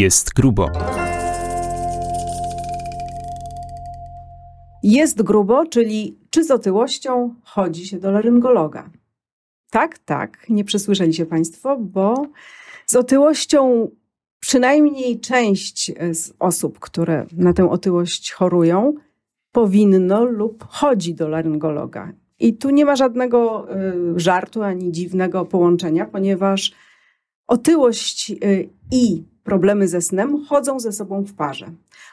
Jest grubo. Jest grubo, czyli czy z otyłością chodzi się do laryngologa? Tak, tak, nie przesłyszeli się Państwo, bo z otyłością przynajmniej część z osób, które na tę otyłość chorują, powinno lub chodzi do laryngologa. I tu nie ma żadnego y, żartu ani dziwnego połączenia, ponieważ otyłość y, i problemy ze snem chodzą ze sobą w parze.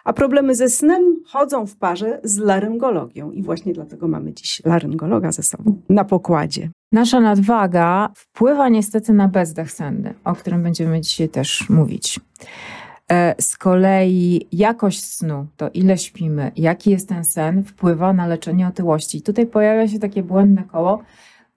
A problemy ze snem chodzą w parze z laryngologią. I właśnie dlatego mamy dziś laryngologa ze sobą na pokładzie. Nasza nadwaga wpływa niestety na bezdech senny, o którym będziemy dzisiaj też mówić. E, z kolei jakość snu, to ile śpimy, jaki jest ten sen, wpływa na leczenie otyłości. Tutaj pojawia się takie błędne koło,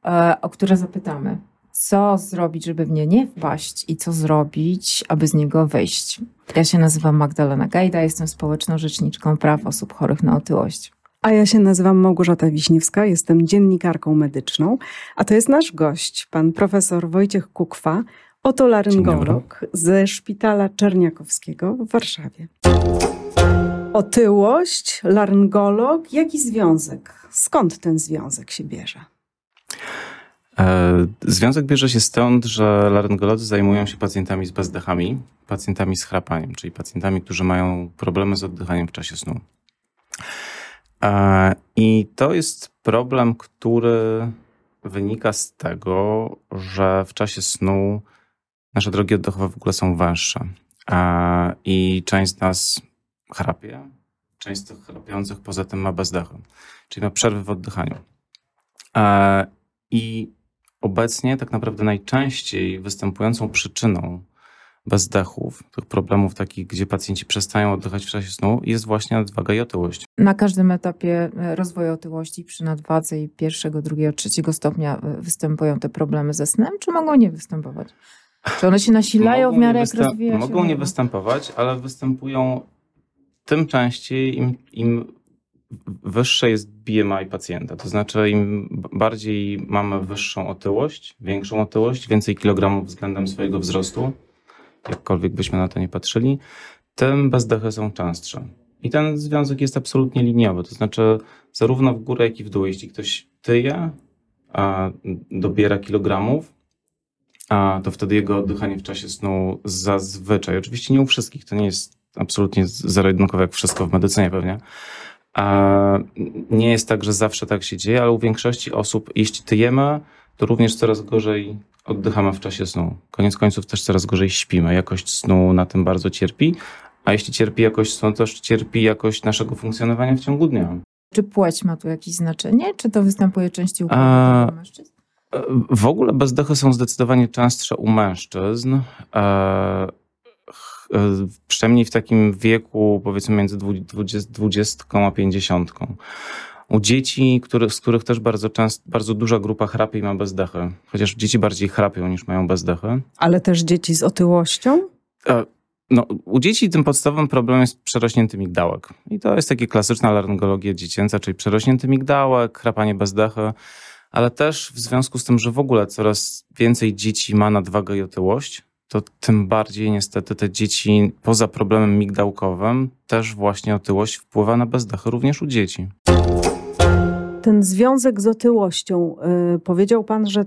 e, o które zapytamy. Co zrobić, żeby w nie nie wpaść i co zrobić, aby z niego wyjść? Ja się nazywam Magdalena Gajda, jestem społeczną rzeczniczką praw osób chorych na otyłość. A ja się nazywam Małgorzata Wiśniewska, jestem dziennikarką medyczną, a to jest nasz gość, pan profesor Wojciech Kukwa, otolaryngolog ze Szpitala Czerniakowskiego w Warszawie. Otyłość, laryngolog, jaki związek? Skąd ten związek się bierze? E, związek bierze się stąd, że laryngolodzy zajmują się pacjentami z bezdechami, pacjentami z chrapaniem, czyli pacjentami, którzy mają problemy z oddychaniem w czasie snu. E, I to jest problem, który wynika z tego, że w czasie snu nasze drogi oddechowe w ogóle są węższe. E, I część z nas chrapie, część z tych chrapiących poza tym ma bezdechy, czyli ma przerwy w oddychaniu. I obecnie tak naprawdę najczęściej występującą przyczyną bezdechów, tych problemów takich, gdzie pacjenci przestają oddychać w czasie snu, jest właśnie nadwaga i otyłość. Na każdym etapie e, rozwoju otyłości przy nadwadze i pierwszego, drugiego, trzeciego stopnia e, występują te problemy ze snem, czy mogą nie występować? Czy one się nasilają w miarę jak rozwija się? Mogą nie występować, ale występują tym częściej, im, im wyższe jest BMI pacjenta. To znaczy, im bardziej mamy wyższą otyłość, większą otyłość, więcej kilogramów względem swojego wzrostu, jakkolwiek byśmy na to nie patrzyli, tym bezdechy są częstsze. I ten związek jest absolutnie liniowy. To znaczy, zarówno w górę, jak i w dół. Jeśli ktoś tyje, a dobiera kilogramów, a to wtedy jego oddychanie w czasie snu zazwyczaj, oczywiście nie u wszystkich, to nie jest absolutnie zero-jedynkowe jak wszystko w medycynie pewnie, nie jest tak, że zawsze tak się dzieje, ale u większości osób, jeśli tyjemy, to również coraz gorzej oddychamy w czasie snu. Koniec końców też coraz gorzej śpimy. Jakość snu na tym bardzo cierpi, a jeśli cierpi jakość snu, to też cierpi jakość naszego funkcjonowania w ciągu dnia. Czy płeć ma tu jakieś znaczenie? Czy to występuje częściej u kobiet mężczyzn? W ogóle bezdechy są zdecydowanie częstsze u mężczyzn. Przynajmniej w takim wieku, powiedzmy między 20, 20 a 50. U dzieci, który, z których też bardzo często, bardzo duża grupa chrapie i ma bezdechy. Chociaż dzieci bardziej chrapią niż mają bezdechy. Ale też dzieci z otyłością? E, no, u dzieci tym podstawowym problemem jest przerośnięty migdałek. I to jest taka klasyczna laryngologia dziecięca, czyli przerośnięty migdałek, chrapanie bezdechy, ale też w związku z tym, że w ogóle coraz więcej dzieci ma nadwagę i otyłość, to tym bardziej niestety te dzieci poza problemem migdałkowym też właśnie otyłość wpływa na bezdechy również u dzieci. Ten związek z otyłością, yy, powiedział pan, że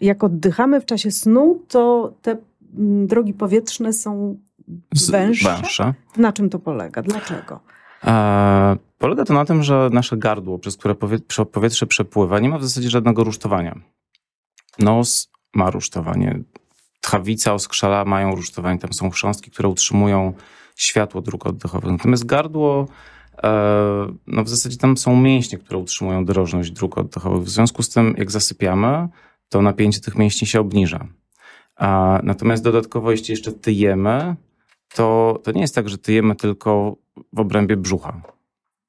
jak oddychamy w czasie snu, to te mm, drogi powietrzne są węższe. węższe. Na czym to polega? Dlaczego? E, polega to na tym, że nasze gardło, przez które powietrze przepływa, nie ma w zasadzie żadnego rusztowania. Nos ma rusztowanie, tchawica, oskrzela mają rusztowanie, tam są chrząstki, które utrzymują światło dróg oddechowych. Natomiast gardło, e, no w zasadzie tam są mięśnie, które utrzymują drożność dróg oddechowych. W związku z tym, jak zasypiamy, to napięcie tych mięśni się obniża. Natomiast dodatkowo, jeśli jeszcze tyjemy, to, to nie jest tak, że tyjemy tylko w obrębie brzucha.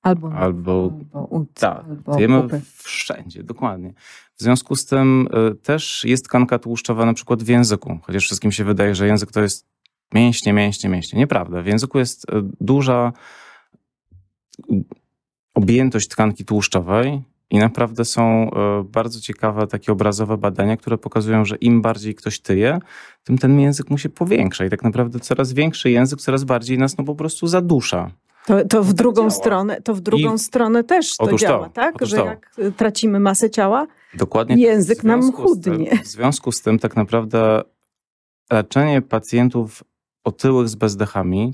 Albo, albo, albo tak, albo tyjemy wszędzie, dokładnie. W związku z tym y, też jest tkanka tłuszczowa na przykład w języku, chociaż wszystkim się wydaje, że język to jest mięśnie, mięśnie, mięśnie. Nieprawda. W języku jest y, duża objętość tkanki tłuszczowej I naprawdę są e, bardzo ciekawe takie obrazowe badania, które pokazują, że im bardziej ktoś tyje, tym ten język mu się powiększa. I tak naprawdę coraz większy język coraz bardziej nas no po prostu zadusza. To, to w drugą działa. stronę, to w drugą I... stronę też to działa, to, tak? Że to. jak tracimy masę ciała, Dokładnie język nam chudnie. Tym, w związku z tym tak naprawdę leczenie pacjentów otyłych z bezdechami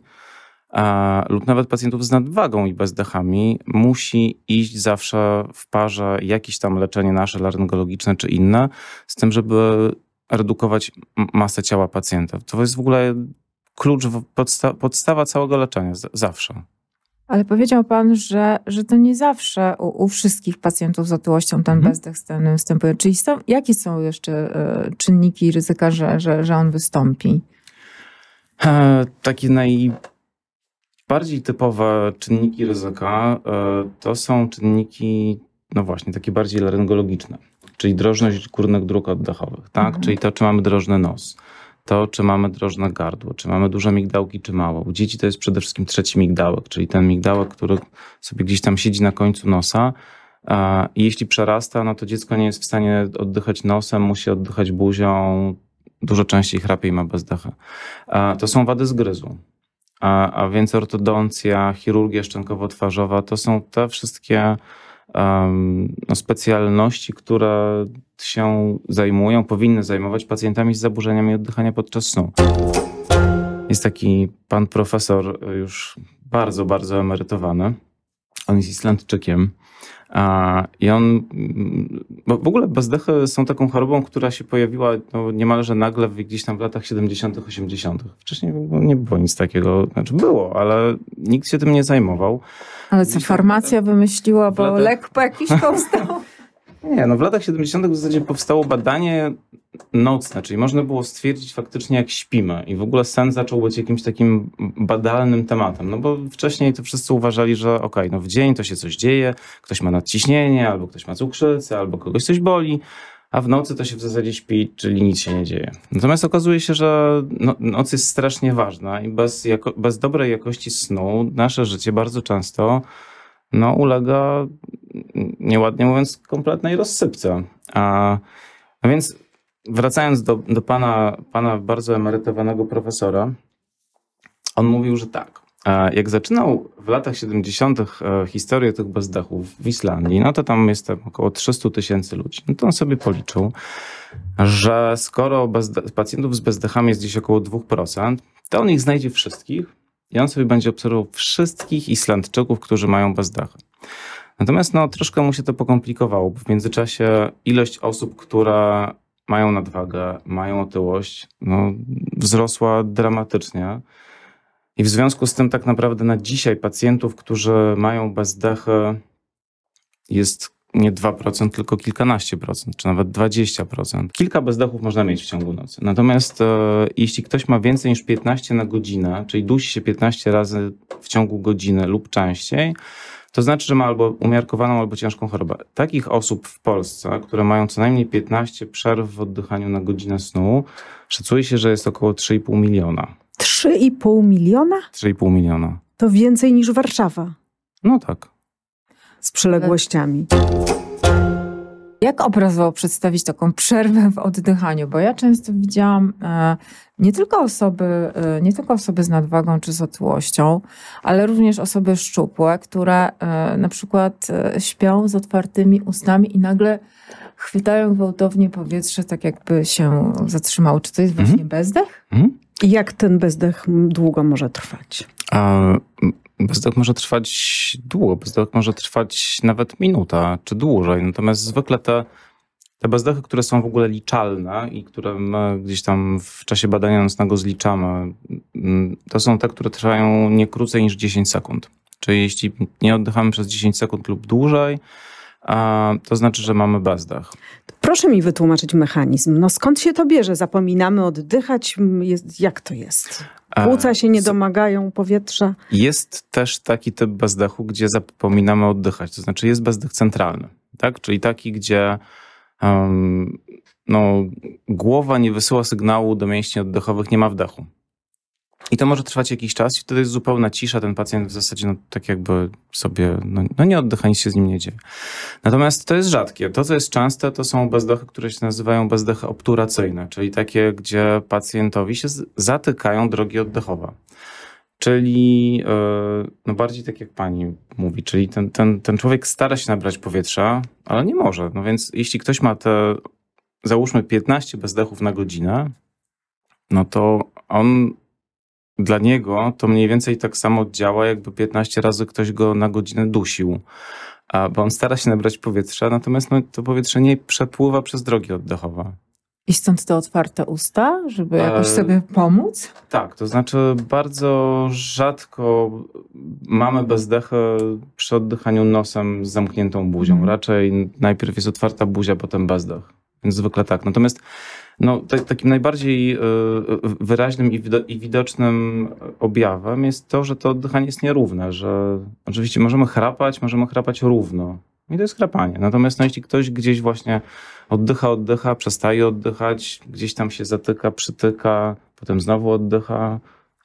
a, lub nawet pacjentów z nadwagą i bezdechami musi iść zawsze w parze jakieś tam leczenie nasze laryngologiczne czy inne, z tym, żeby redukować masę ciała pacjenta. To jest w ogóle klucz, podsta podstawa całego leczenia, zawsze. Ale powiedział Pan, że, że to nie zawsze u, u wszystkich pacjentów z otyłością ten mhm. bezdech stany występuje. Czyli są, jakie są jeszcze y, czynniki ryzyka, że, że, że on wystąpi? E, takie najbardziej typowe czynniki ryzyka e, to są czynniki, no właśnie, takie bardziej laryngologiczne, czyli drożność górnych dróg oddechowych, tak? Mhm. Czyli to, czy mamy drożny nos, to, czy mamy drożne gardło, czy mamy duże migdałki, czy mało. U dzieci to jest przede wszystkim trzeci migdałek, czyli ten migdałek, który sobie gdzieś tam siedzi na końcu nosa. I jeśli przerasta, no to dziecko nie jest w stanie oddychać nosem, musi oddychać buzią, dużo częściej chrapie i ma bezdechę. To są wady zgryzu. A, a więc ortodoncja, chirurgia szczękowo-twarzowa to są te wszystkie um, no, specjalności, które się zajmują, powinny zajmować pacjentami z zaburzeniami oddychania podczas snu. Jest taki pan profesor już bardzo, bardzo emerytowany. On jest Islandczykiem. I on, bo w ogóle bezdechy są taką chorobą, która się pojawiła no, niemalże nagle gdzieś tam w latach 70., 80. Wcześniej nie było nic takiego, znaczy było, ale nikt się tym nie zajmował. Ale co, farmacja wymyśliła, bo latach... lek po jakiś powstał? Nie, no w latach 70. w zasadzie powstało badanie nocne, czyli można było stwierdzić faktycznie jak śpimy i w ogóle sen zaczął być jakimś takim badalnym tematem, no bo wcześniej to wszyscy uważali, że okej, okay, no w dzień to się coś dzieje, ktoś ma nadciśnienie, albo ktoś ma cukrzycę, albo kogoś coś boli, a w nocy to się w zasadzie śpi, czyli nic się nie dzieje. Natomiast okazuje się, że no, noc jest strasznie ważna i bez, jako, bez dobrej jakości snu nasze życie bardzo często no, ulega, nieładnie mówiąc, kompletnej rozsypce. A, a więc wracając do, do pana, pana bardzo emerytowanego profesora, on mówił, że tak. Jak zaczynał w latach 70. E, historię tych bezdechów w Islandii, no to tam jest około 300 tysięcy ludzi. No to on sobie policzył, że skoro pacjentów z bezdechami jest gdzieś około 2%, to on ich znajdzie wszystkich i on sobie będzie obserwował wszystkich Islandczyków, którzy mają bezdechy. Natomiast no, troszkę mu się to pokomplikowało, bo w międzyczasie ilość osób, które mają nadwagę, mają otyłość, no, wzrosła dramatycznie. I w związku z tym tak naprawdę na dzisiaj pacjentów, którzy mają bezdechy jest nie 2%, tylko kilkanaście procent, czy nawet 20%. Kilka bezdechów można mieć w ciągu nocy. Natomiast e, jeśli ktoś ma więcej niż 15 na godzinę, czyli dusi się 15 razy w ciągu godziny lub częściej, to znaczy, że ma albo umiarkowaną, albo ciężką chorobę. Takich osób w Polsce, które mają co najmniej 15 przerw w oddychaniu na godzinę snu, szacuje się, że jest około 3,5 miliona. 3,5 miliona? 3,5 miliona. To więcej niż Warszawa. No tak. Z przyległościami. Jak obrazowo przedstawić taką przerwę w oddychaniu? Bo ja często widziałam e, nie tylko osoby, e, nie tylko osoby z nadwagą czy z otyłością, ale również osoby szczupłe, które e, na przykład śpią z otwartymi ustami i nagle chwytają gwałtownie powietrze, tak jakby się zatrzymało. Czy to jest właśnie mhm. bezdech? Mhm. I jak ten bezdech długo może trwać? A, bezdech może trwać długo, bezdech może trwać nawet minuta czy dłużej. Natomiast zwykle te, te bezdechy, które są w ogóle liczalne i które my gdzieś tam w czasie badania nocnego zliczamy, mm, to są te, które trwają nie krócej niż 10 sekund. Czyli jeśli nie oddychamy przez 10 sekund lub dłużej, to znaczy, że mamy bezdech. Proszę mi wytłumaczyć mechanizm. No skąd się to bierze? Zapominamy oddychać? Jest, jak to jest? Płuca się nie domagają powietrza? Jest też taki typ bezdechu, gdzie zapominamy oddychać. To znaczy jest bezdech centralny, tak? czyli taki, gdzie um, no, głowa nie wysyła sygnału do mięśni oddechowych, nie ma wdechu. I to może trwać jakiś czas i wtedy jest zupełna cisza, ten pacjent w zasadzie no, tak jakby sobie, no, no nie oddycha, nic się z nim nie dzieje. Natomiast to jest rzadkie. To, co jest częste, to są bezdechy, które się nazywają bezdechy obturacyjne, czyli takie, gdzie pacjentowi się zatykają drogi oddechowe. Czyli yy, no bardziej tak jak pani mówi, czyli ten, ten, ten człowiek stara się nabrać powietrza, ale nie może. No więc jeśli ktoś ma te, załóżmy 15 bezdechów na godzinę, no to on dla niego to mniej więcej tak samo działa, jakby 15 razy ktoś go na godzinę dusił. Bo on stara się nabrać powietrza, natomiast no, to powietrze nie przepływa przez drogi oddechowe. I stąd te otwarte usta, żeby jakoś e... sobie pomóc? Tak, to znaczy bardzo rzadko mamy bezdechę przy oddychaniu nosem z zamkniętą buzią. Mm. Raczej najpierw jest otwarta buzia, potem bezdech. Więc zwykle tak. Natomiast no, takim najbardziej e, wyraźnym i widocznym objawem jest to, że to oddychanie jest nierówne, że oczywiście możemy chrapać, możemy chrapać równo. I to jest chrapanie. Natomiast no, jeśli ktoś gdzieś właśnie oddycha, oddycha, przestaje oddychać, gdzieś tam się zatyka, przytyka, potem znowu oddycha,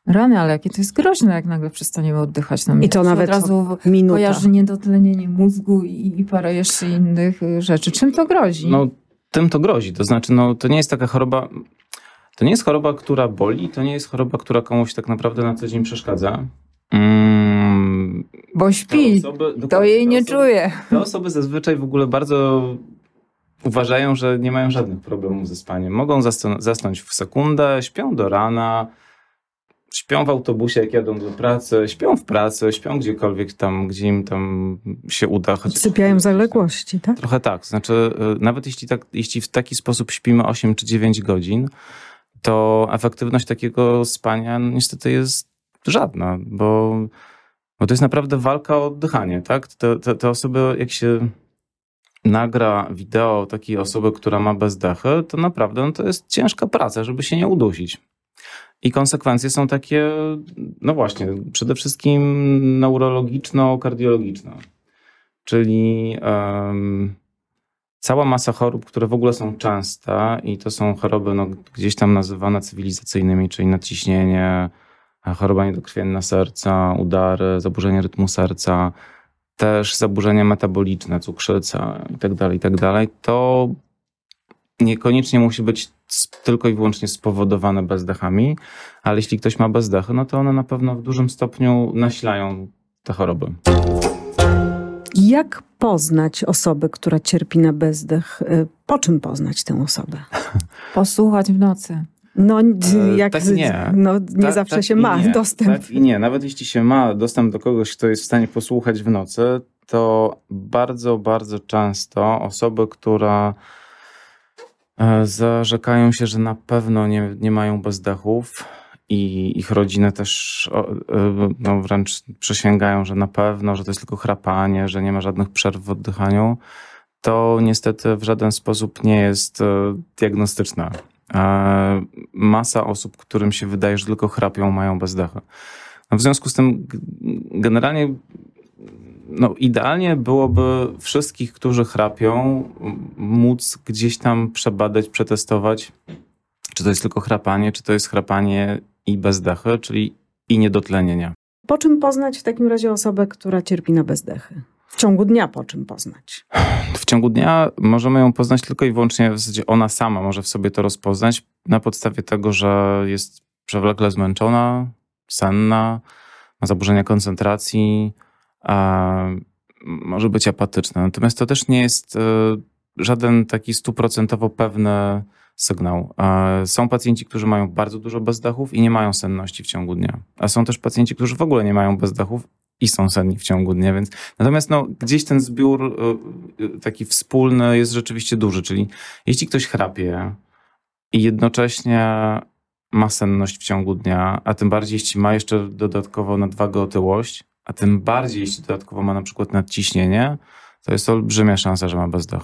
Rany, ale jakie to jest groźne, jak nagle przestaniemy oddychać. No, I to nawet od razu minuta. kojarzy niedotlenienie mózgu i, i parę jeszcze innych rzeczy. Czym to grozi? No, tym to grozi. To znaczy, no, to nie jest taka choroba. To nie jest choroba, która boli, to nie jest choroba, która komuś tak naprawdę na co dzień przeszkadza. Mm, Bo śpi, osoby, to jej nie osoby, czuje. Te osoby zazwyczaj w ogóle bardzo uważają, że nie mają żadnych problemów ze spaniem. Mogą zasnąć w sekundę, śpią do rana, śpią w autobusie, jak jadą do pracy, śpią w pracy, śpią gdziekolwiek tam, gdzie im tam się uda. Sypiają zaległości, tak? Trochę tak. Znaczy, y, nawet jeśli, tak, jeśli w taki sposób śpimy 8 czy 9 godzin, to efektywność takiego spania niestety jest żadna, bo, bo to jest naprawdę walka o oddychanie, tak? Te, te, te osoby, jak się nagra wideo takiej osoby, która ma bezdechy, to naprawdę no, to jest ciężka praca, żeby się nie udusić. I konsekwencje są takie, no właśnie, przede wszystkim neurologiczno-kardiologiczne. Czyli um, cała masa chorób, które w ogóle są częste i to są choroby no, gdzieś tam nazywane cywilizacyjnymi, czyli nadciśnienie, choroba niedokrwienna serca, udary, zaburzenie rytmu serca, też zaburzenia metaboliczne, cukrzyca itd., tak itd., tak to niekoniecznie musi być tylko i wyłącznie spowodowane bezdechami, ale jeśli ktoś ma bezdechy, no to one na pewno w dużym stopniu nasilają te choroby. Jak poznać osobę, która cierpi na bezdech? Y, po czym poznać tę osobę? Posłuchać w nocy. No, e, jak tak nie. No, nie tak, zawsze tak się ma nie. dostęp. Tak i nie. Nawet jeśli się ma dostęp do kogoś, kto jest w stanie posłuchać w nocy, to bardzo, bardzo często osoby, która zarzekają się, że na pewno nie, nie mają bezdechów i ich rodziny też e, no, wręcz przysięgają, że na pewno, że to jest tylko chrapanie, że nie ma żadnych przerw w oddychaniu, to niestety w żaden sposób nie jest diagnostyczne. Masa osób, którym się wydaje, że tylko chrapią, mają bezdechę. No w związku z tym generalnie no idealnie byłoby wszystkich, którzy chrapią, móc gdzieś tam przebadać, przetestować, czy to jest tylko chrapanie, czy to jest chrapanie i bezdechy, czyli i niedotlenienia. Po czym poznać w takim razie osobę, która cierpi na bezdechy? W ciągu dnia po czym poznać? W ciągu dnia możemy ją poznać tylko i wyłącznie, w zasadzie ona sama może w sobie to rozpoznać na podstawie tego, że jest przewlekle zmęczona, senna, ma zaburzenia koncentracji, może być apatyczna. Natomiast to też nie jest e, żaden taki stuprocentowo pewny sygnał. Są pacjenci, którzy mają bardzo dużo bezdechów i nie mają senności w ciągu dnia. A są też pacjenci, którzy w ogóle nie mają bezdechów i są senni w ciągu dnia, więc natomiast no, gdzieś ten zbiór y, taki wspólny jest rzeczywiście duży, czyli jeśli ktoś chrapie i jednocześnie ma senność w ciągu dnia, a tym bardziej jeśli ma jeszcze dodatkowo nadwagę otyłość, a tym bardziej jeśli dodatkowo ma na przykład nadciśnienie, to jest olbrzymia szansa, że ma bezdech.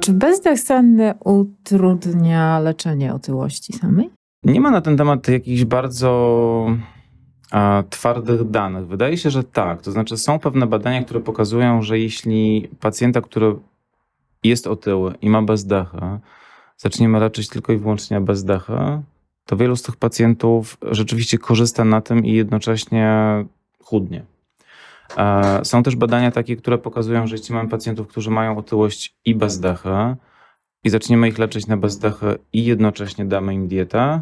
Czy bezdech senny utrudnia leczenie otyłości samej? Nie ma na ten temat jakichś bardzo twardych danych? Wydaje się, że tak. To znaczy, są pewne badania, które pokazują, że jeśli pacjenta, który jest otyły i ma bezdechę, zaczniemy leczyć tylko i wyłącznie bezdechę, to wielu z tych pacjentów rzeczywiście korzysta na tym i jednocześnie chudnie. E, są też badania takie, które pokazują, że jeśli mamy pacjentów, którzy mają otyłość i bezdechy i zaczniemy ich leczyć na bezdechy i jednocześnie damy im dietę,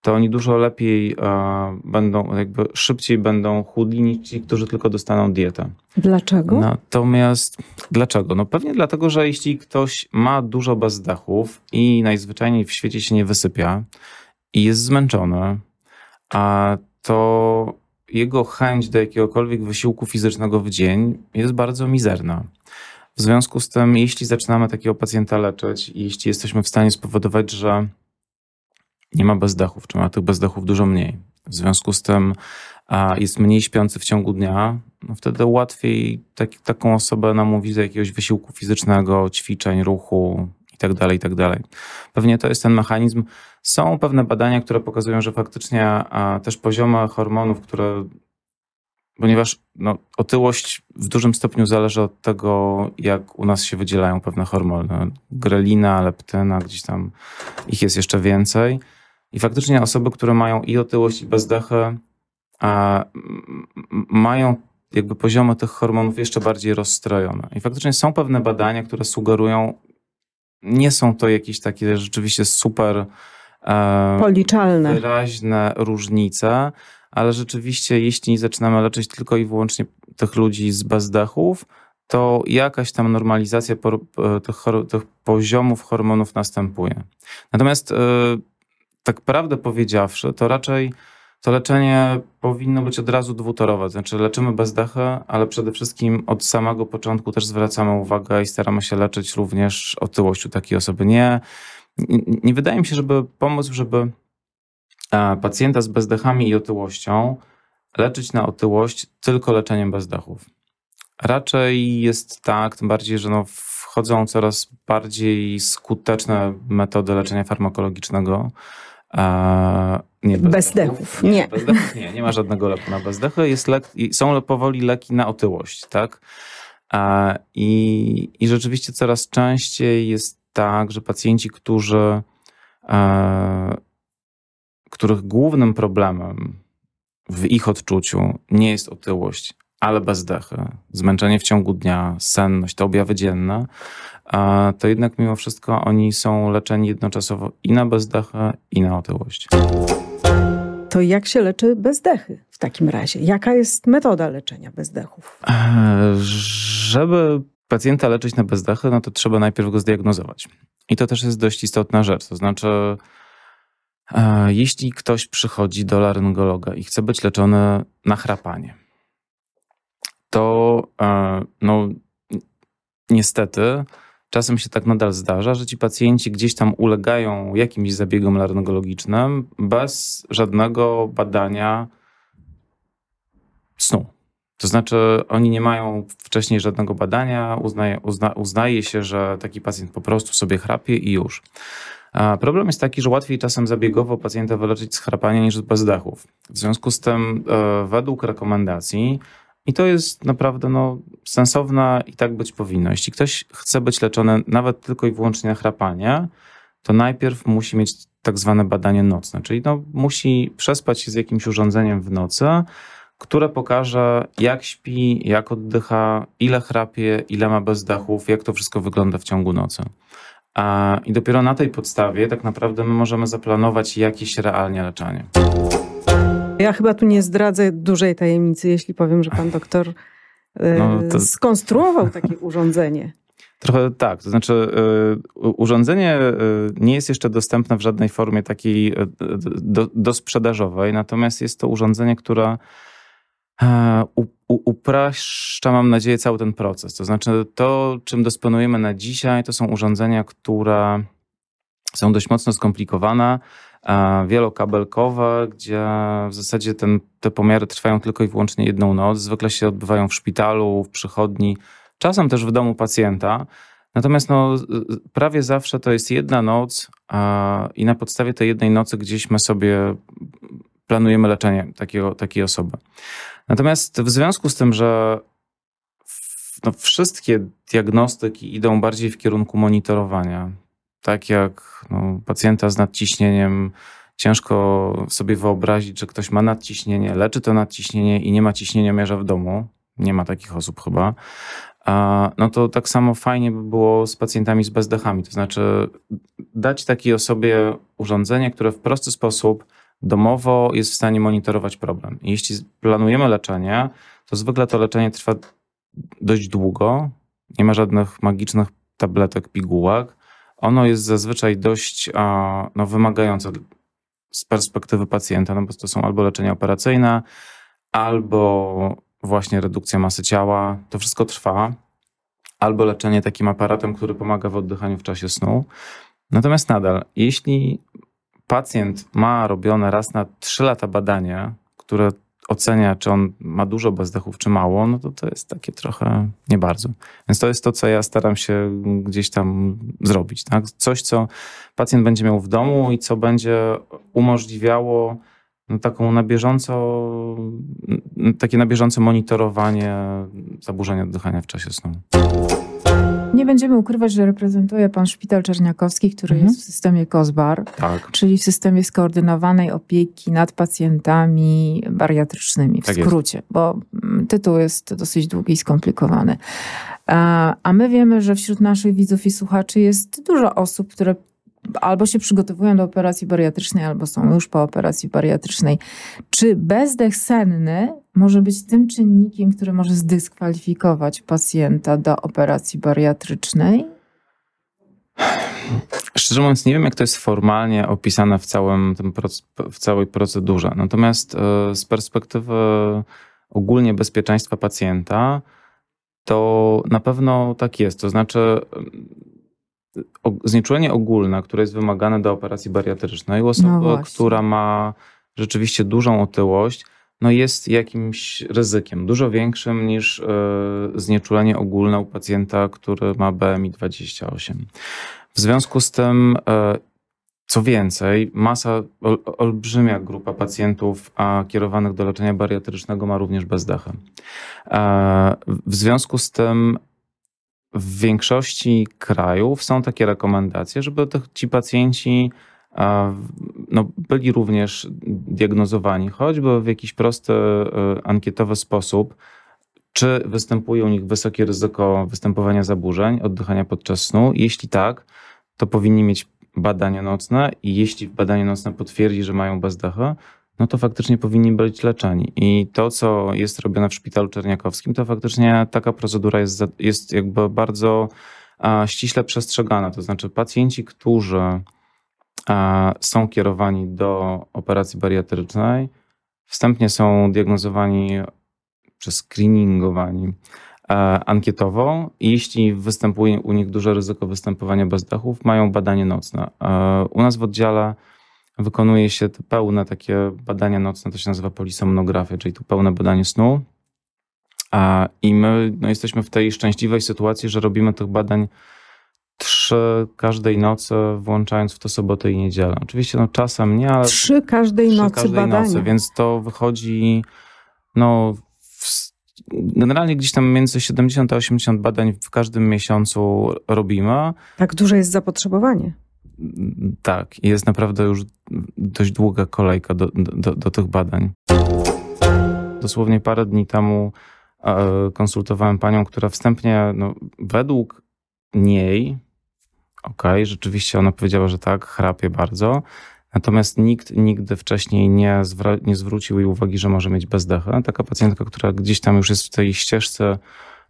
to oni dużo lepiej e, będą, jakby szybciej będą chudli niż ci, którzy tylko dostaną dietę. Dlaczego? Natomiast dlaczego? No pewnie dlatego, że jeśli ktoś ma dużo bezdechów i najzwyczajniej w świecie się nie wysypia i jest zmęczony, a to jego chęć do jakiegokolwiek wysiłku fizycznego w dzień jest bardzo mizerna. W związku z tym, jeśli zaczynamy takiego pacjenta leczyć jeśli jesteśmy w stanie spowodować, że nie ma bezdechów, czy ma tych bezdechów dużo mniej, w związku z tym jest mniej śpiący w ciągu dnia, no wtedy łatwiej tak, taką osobę namówić do jakiegoś wysiłku fizycznego, ćwiczeń, ruchu itd., tak itd. Tak Pewnie to jest ten mechanizm. Są pewne badania, które pokazują, że faktycznie też poziomy hormonów, które ponieważ no, otyłość w dużym stopniu zależy od tego, jak u nas się wydzielają pewne hormony. Grelina, leptyna, gdzieś tam ich jest jeszcze więcej. I faktycznie osoby, które mają i otyłość, i bezdechę, a mają jakby poziomy tych hormonów jeszcze bardziej rozstrojone. I faktycznie są pewne badania, które sugerują, nie są to jakieś takie rzeczywiście super e, policzalne, wyraźne różnice, ale rzeczywiście jeśli zaczynamy leczyć tylko i wyłącznie tych ludzi z bezdechów, to jakaś tam normalizacja tych, tych poziomów hormonów następuje. Natomiast e, tak prawdę powiedziawszy, to raczej to leczenie powinno być od razu dwutorowe. Znaczy leczymy bezdechy, ale przede wszystkim od samego początku też zwracamy uwagę i staramy się leczyć również otyłość u takiej osoby. Nie, nie, wydaje mi się, żeby pomóc, żeby e, pacjenta z bezdechami i otyłością leczyć na otyłość tylko leczeniem bezdechów. Raczej jest tak, tym bardziej, że no wchodzą coraz bardziej skuteczne metody leczenia farmakologicznego, nie bezdechów. Nie. Nie. Bezdechów nie, nie ma żadnego leku na bezdechy. Jest lek, są powoli leki na otyłość, tak? I, I rzeczywiście coraz częściej jest tak, że pacjenci, którzy, których głównym problemem w ich odczuciu nie jest otyłość, ale bezdechy, zmęczenie w ciągu dnia, senność, te objawy dzienne, to jednak mimo wszystko oni są leczeni jednoczesowo i na bezdechę, i na otyłość. To jak się leczy bezdechy w takim razie? Jaka jest metoda leczenia bezdechów? E, żeby pacjenta leczyć na bezdechy, no to trzeba najpierw go zdiagnozować. I to też jest dość istotna rzecz. To znaczy, e, jeśli ktoś przychodzi do laryngologa i chce być leczony na chrapanie, to e, no, niestety czasem się tak nadal zdarza, że ci pacjenci gdzieś tam ulegają jakimś zabiegom laryngologicznym bez żadnego badania snu. To znaczy, oni nie mają wcześniej żadnego badania, uznaje, uzna, uznaje się, że taki pacjent po prostu sobie chrapie i już. Problem jest taki, że łatwiej czasem zabiegowo pacjenta wyleczyć z chrapania niż z bezdechów. W związku z tym, e, według rekomendacji, i to jest naprawdę no, sensowne i tak być powinno. Jeśli ktoś chce być leczony nawet tylko i wyłącznie na chrapanie, to najpierw musi mieć tak zwane badanie nocne, czyli no, musi przespać się z jakimś urządzeniem w nocy, które pokaże, jak śpi, jak oddycha, ile chrapie, ile ma bezdechów, jak to wszystko wygląda w ciągu nocy. I dopiero na tej podstawie tak naprawdę my możemy zaplanować jakieś realnie leczenie. Ja chyba tu nie zdradzę dużej tajemnicy, jeśli powiem, że pan doktor e, no, to... skonstruował takie urządzenie. Trochę tak, to znaczy y, urządzenie y, nie jest jeszcze dostępne w żadnej formie takiej do, do sprzedażowej, natomiast jest to urządzenie, które upraszcza, mam nadzieję, cały ten proces. To znaczy to, czym dysponujemy na dzisiaj, to są urządzenia, które są dość mocno skomplikowane, wielokabelkowe, gdzie w zasadzie ten, te pomiary trwają tylko i wyłącznie jedną noc. Zwykle się odbywają w szpitalu, w przychodni, czasem też w domu pacjenta. Natomiast no, prawie zawsze to jest jedna noc i na podstawie tej jednej nocy gdzieś my sobie planujemy leczenie takiego, takiej osoby. Natomiast w związku z tym, że no, wszystkie diagnostyki idą bardziej w kierunku monitorowania, tak jak no, pacjenta z nadciśnieniem ciężko sobie wyobrazić, że ktoś ma nadciśnienie, leczy to nadciśnienie i nie ma ciśnienia mierza w domu. Nie ma takich osób chyba. No to tak samo fajnie by było z pacjentami z bezdechami. To znaczy dać takiej osobie urządzenie, które w prosty sposób domowo jest w stanie monitorować problem. I jeśli planujemy leczenie, to zwykle to leczenie trwa dość długo. Nie ma żadnych magicznych tabletek, pigułek. Ono jest zazwyczaj dość no, wymagające z perspektywy pacjenta, no bo to są albo leczenia operacyjne, albo właśnie redukcja masy ciała. To wszystko trwa. Albo leczenie takim aparatem, który pomaga w oddychaniu w czasie snu. Natomiast nadal, jeśli pacjent ma robione raz na 3 lata badanie, które ocenia, czy on ma dużo bezdechów, czy mało, no to to jest takie trochę nie bardzo. Więc to jest to, co ja staram się gdzieś tam zrobić. Tak? Coś, co pacjent będzie miał w domu i co będzie umożliwiało no, taką na bieżąco, takie na bieżące monitorowanie zaburzenia oddychania w czasie snu. Nie będziemy ukrywać, że reprezentuje pan Szpital Czerniakowski, który mhm. jest w systemie COSBAR, tak. czyli w systemie skoordynowanej opieki nad pacjentami bariatrycznymi, w tak skrócie, jest. bo mm, tytuł jest dosyć długi i skomplikowany. A my wiemy, że wśród naszych widzów i słuchaczy jest dużo osób, które albo się przygotowują do operacji bariatrycznej, albo są już po operacji bariatrycznej. Czy bezdech senny może być tym czynnikiem, który może zdyskwalifikować pacjenta do operacji bariatrycznej? Szczerze mówiąc, nie wiem, jak to jest formalnie opisane w, całym tym, w całej procedurze. Natomiast e, z perspektywy ogólnie bezpieczeństwa pacjenta, to na pewno tak jest. To znaczy, znieczulenie ogólne, które jest wymagane do operacji bariatrycznej u osoby, no która ma rzeczywiście dużą otyłość, no jest jakimś ryzykiem, dużo większym niż y, znieczulenie ogólne u pacjenta, który ma BMI 28. W związku z tym, y, co więcej, masa, ol, olbrzymia grupa pacjentów a kierowanych do leczenia bariatrycznego ma również bezdechę. E, w związku z tym w większości krajów są takie rekomendacje, żeby ci pacjenci no, byli również diagnozowani, choćby w jakiś prosty, e, ankietowy sposób, czy występuje u nich wysokie ryzyko występowania zaburzeń oddychania podczas snu. Jeśli tak, to powinni mieć badania nocne i jeśli badanie nocne potwierdzi, że mają bezdechę, no to faktycznie powinni być leczeni. I to, co jest robione w szpitalu czerniakowskim, to faktycznie taka procedura jest, jest jakby bardzo ściśle przestrzegana. To znaczy pacjenci, którzy są kierowani do operacji bariatrycznej, wstępnie są diagnozowani czy screeningowani ankietowo i jeśli występuje u nich duże ryzyko występowania bezdechów, mają badanie nocne. U nas w oddziale wykonuje się te pełne takie badania nocne, to się nazywa polisomnografia, czyli to pełne badanie snu. A, I my no, jesteśmy w tej szczęśliwej sytuacji, że robimy tych badań trzy każdej nocy, włączając w to sobotę i niedzielę. Oczywiście no, czasem nie, ale... Trzy każdej trzy nocy każdej badania. Nocy, więc to wychodzi no, generalnie gdzieś tam między 70 a 80 badań w każdym miesiącu robimy. Tak duże jest zapotrzebowanie. Tak, jest naprawdę już dość długa kolejka do, do, do tych badań. Dosłownie parę dni temu e, konsultowałem panią, która wstępnie, no, według niej, okej, okay, rzeczywiście ona powiedziała, że tak, chrapie bardzo, natomiast nikt nigdy wcześniej nie, nie zwrócił jej uwagi, że może mieć bezdechę. Taka pacjentka, która gdzieś tam już jest w tej ścieżce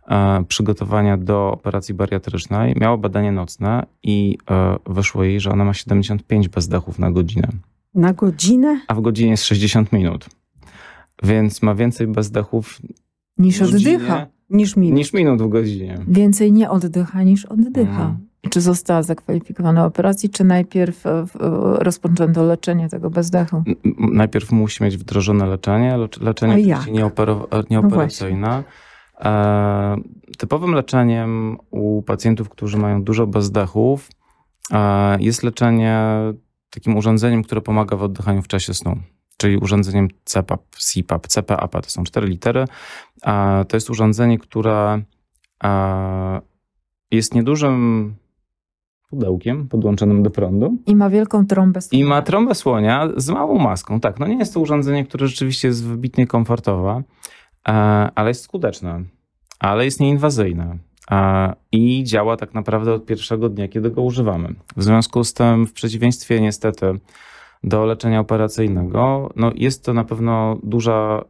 E, przygotowania do operacji bariatrycznej, miała badanie nocne i e, wyszło jej, że ona ma 75 bezdechów na godzinę. Na godzinę? A w godzinie jest 60 minut. Więc ma więcej bezdechów niż oddycha. Niż minut. Niż minut w godzinie. Więcej nie oddycha niż oddycha. Hmm. Czy została zakwalifikowana operacji, czy najpierw e, rozpoczęto leczenie tego bezdechu? Najpierw musi mieć wdrożone leczenie, leczenie nieoperacyjne. No E, typowym leczeniem u pacjentów, którzy mają dużo bezdechów, e, jest leczenie takim urządzeniem, które pomaga w oddychaniu w czasie snu, czyli urządzeniem CPAP, CPAP, CPAP, to są cztery litery. To jest urządzenie, które e, jest niedużym pudełkiem podłączonym do prądu. I ma wielką trąbę I ma trąbę słonia z małą maską. Tak, no nie jest to urządzenie, które rzeczywiście jest wybitnie komfortowe, e, ale jest skuteczne, ale jest nieinwazyjne. e, I działa tak naprawdę od pierwszego dnia, kiedy go używamy. W związku z tym, w przeciwieństwie niestety do leczenia operacyjnego, no jest to na pewno duża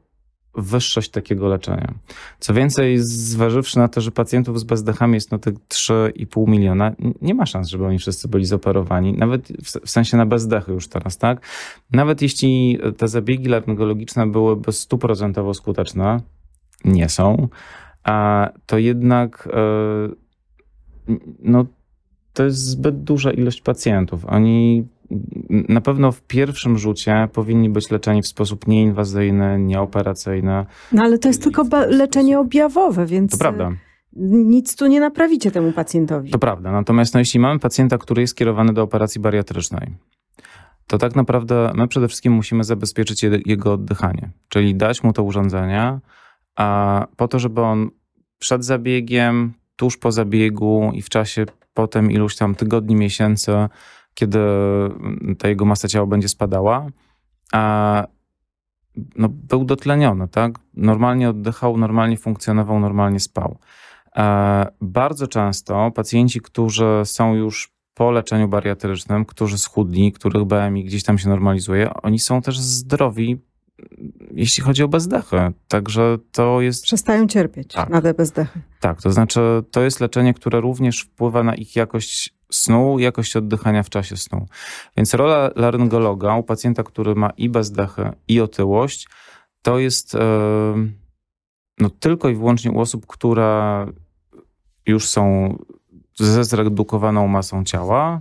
wyższość takiego leczenia. Co więcej, zważywszy na to, że pacjentów z bezdechami jest no tych 3,5 miliona, nie ma szans, żeby oni wszyscy byli zoperowani, nawet w sensie na bezdechy już teraz, tak? Nawet jeśli te zabiegi laryngologiczne byłyby stuprocentowo skuteczne, nie są, a to jednak e, no, to jest zbyt duża ilość pacjentów. Oni na pewno w pierwszym rzucie powinni być leczeni w sposób nieinwazyjny, nieoperacyjny. No ale to jest tylko leczenie objawowe, więc. To prawda. Nic tu nie naprawicie temu pacjentowi. To prawda. Natomiast no, jeśli mamy pacjenta, który jest skierowany do operacji bariatrycznej, to tak naprawdę my przede wszystkim musimy zabezpieczyć jego oddychanie, czyli dać mu to urządzenie, a po to, żeby on przed zabiegiem, tuż po zabiegu i w czasie potem iluś tam tygodni, miesięcy kiedy ta jego masa ciała będzie spadała, a no, był dotleniony, tak? Normalnie oddychał, normalnie funkcjonował, normalnie spał. E, bardzo często pacjenci, którzy są już po leczeniu bariatrycznym, którzy schudli, których BMI gdzieś tam się normalizuje, oni są też zdrowi, jeśli chodzi o bezdechy. Także to jest. Przestają cierpieć tak. na te bezdechy. Tak, to znaczy to jest leczenie, które również wpływa na ich jakość snu, jakość oddychania w czasie snu. Więc rola laryngologa u pacjenta, który ma i bezdechy, i otyłość, to jest e, no, tylko i wyłącznie u osób, które już są ze zredukowaną masą ciała,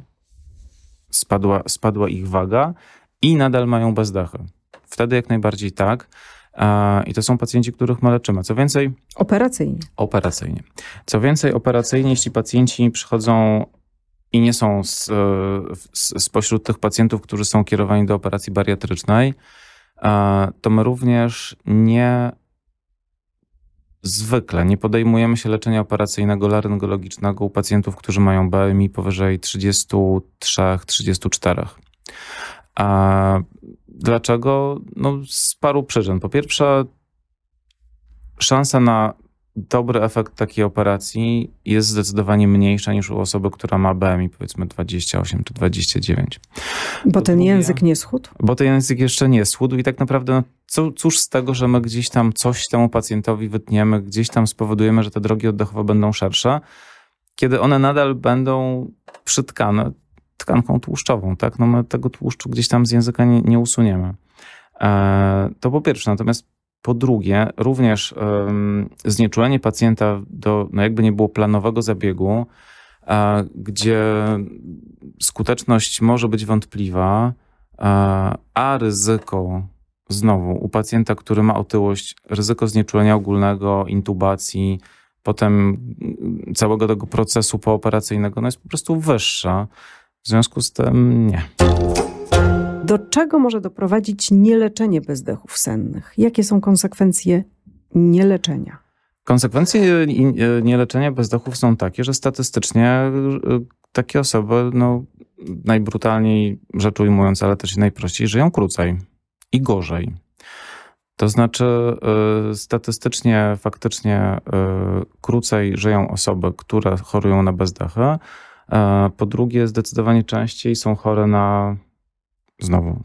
spadła, spadła ich waga i nadal mają bezdechy. Wtedy jak najbardziej tak. I to są pacjenci, których my leczymy. Co więcej. Operacyjnie. Operacyjnie. Co więcej, operacyjnie, jeśli pacjenci przychodzą i nie są z, z, spośród tych pacjentów, którzy są kierowani do operacji bariatrycznej, to my również nie zwykle nie podejmujemy się leczenia operacyjnego laryngologicznego u pacjentów, którzy mają BMI powyżej 33-34. A dlaczego? No, z paru przyczyn. Po pierwsze, szansa na dobry efekt takiej operacji jest zdecydowanie mniejsza niż u osoby, która ma BMI powiedzmy 28 czy 29. Bo ten język nie schudł? Bo ten język jeszcze nie schudł i tak naprawdę no, co, cóż z tego, że my gdzieś tam coś temu pacjentowi wytniemy, gdzieś tam spowodujemy, że te drogi oddechowe będą szersze, kiedy one nadal będą przytkane tkanką tłuszczową, tak? No my tego tłuszczu gdzieś tam z języka nie, nie usuniemy. E, to po pierwsze. Natomiast po drugie, również um, znieczulenie pacjenta do, no jakby nie było planowego zabiegu, a, gdzie skuteczność może być wątpliwa, a, a ryzyko, znowu, u pacjenta, który ma otyłość, ryzyko znieczulenia ogólnego, intubacji, potem całego tego procesu pooperacyjnego, no jest po prostu wyższa. W związku z tym nie. Do czego może doprowadzić nieleczenie bezdechów sennych? Jakie są konsekwencje nieleczenia? Konsekwencje nieleczenia bezdechów są takie, że statystycznie e, takie osoby, no, najbrutalniej rzecz ujmując, ale też i najprościej, żyją krócej i gorzej. To znaczy, e, statystycznie, faktycznie e, krócej żyją osoby, które chorują na bezdechy. Po drugie, zdecydowanie częściej są chore na znowu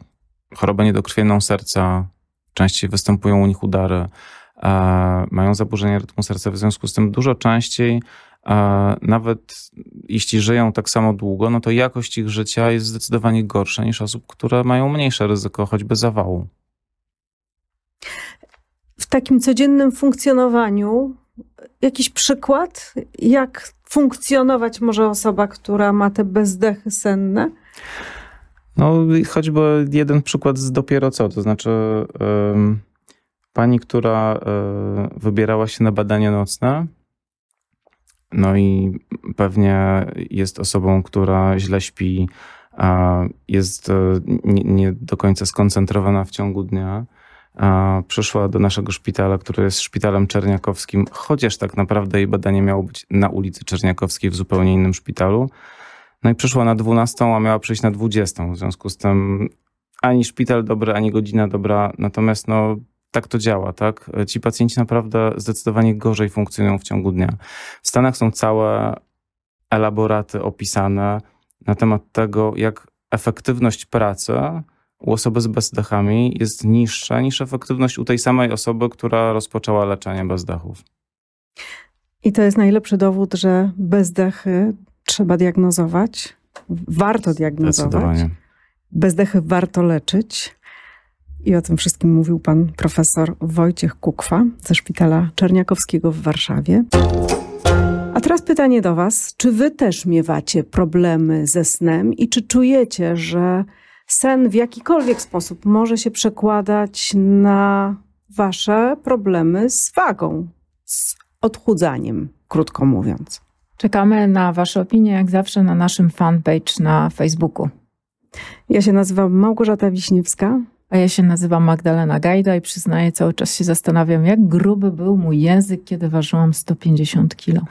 chorobę niedokrwienną serca, częściej występują u nich udary, e, mają zaburzenia rytmu serca, w związku z tym dużo częściej, e, nawet jeśli żyją tak samo długo, no to jakość ich życia jest zdecydowanie gorsza niż osób, które mają mniejsze ryzyko choćby zawału. W takim codziennym funkcjonowaniu jakiś przykład, jak funkcjonować może osoba, która ma te bezdechy senne? No, choćby jeden przykład z dopiero co, to znaczy um, pani, która um, wybierała się na badanie nocne, no i pewnie jest osobą, która źle śpi, a jest e, nie, nie do końca skoncentrowana w ciągu dnia. A przyszła do naszego szpitala, który jest szpitalem czerniakowskim, chociaż tak naprawdę jej badanie miało być na ulicy Czerniakowskiej w zupełnie innym szpitalu. No i przyszła na 12, a miała przyjść na 20. W związku z tym ani szpital dobry, ani godzina dobra. Natomiast no, tak to działa, tak? Ci pacjenci naprawdę zdecydowanie gorzej funkcjonują w ciągu dnia. W Stanach są całe elaboraty opisane na temat tego, jak efektywność pracy u osoby z bezdechami jest niższa niż efektywność u tej samej osoby, która rozpoczęła leczenie bezdechów. I to jest najlepszy dowód, że bezdechy trzeba diagnozować. Warto diagnozować. Bezdechy warto leczyć. I o tym wszystkim mówił pan profesor Wojciech Kukwa ze Szpitala Czerniakowskiego w Warszawie. A teraz pytanie do Was. Czy Wy też miewacie problemy ze snem i czy czujecie, że sen w jakikolwiek sposób może się przekładać na Wasze problemy z wagą, z odchudzaniem, krótko mówiąc? Czekamy na Wasze opinie, jak zawsze, na naszym fanpage na Facebooku. Ja się nazywam Małgorzata Wiśniewska. A ja się nazywam Magdalena Gajda i przyznaję, cały czas się zastanawiam, jak gruby był mój język, kiedy ważyłam 150 kilo.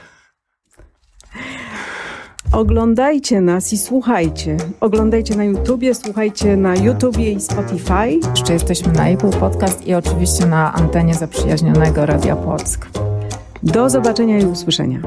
Oglądajcie nas i słuchajcie. Oglądajcie na YouTubie, słuchajcie na YouTubie i Spotify. Jeszcze jesteśmy na Apple Podcast i oczywiście na antenie zaprzyjaźnionego Radia Płock. Do zobaczenia i usłyszenia.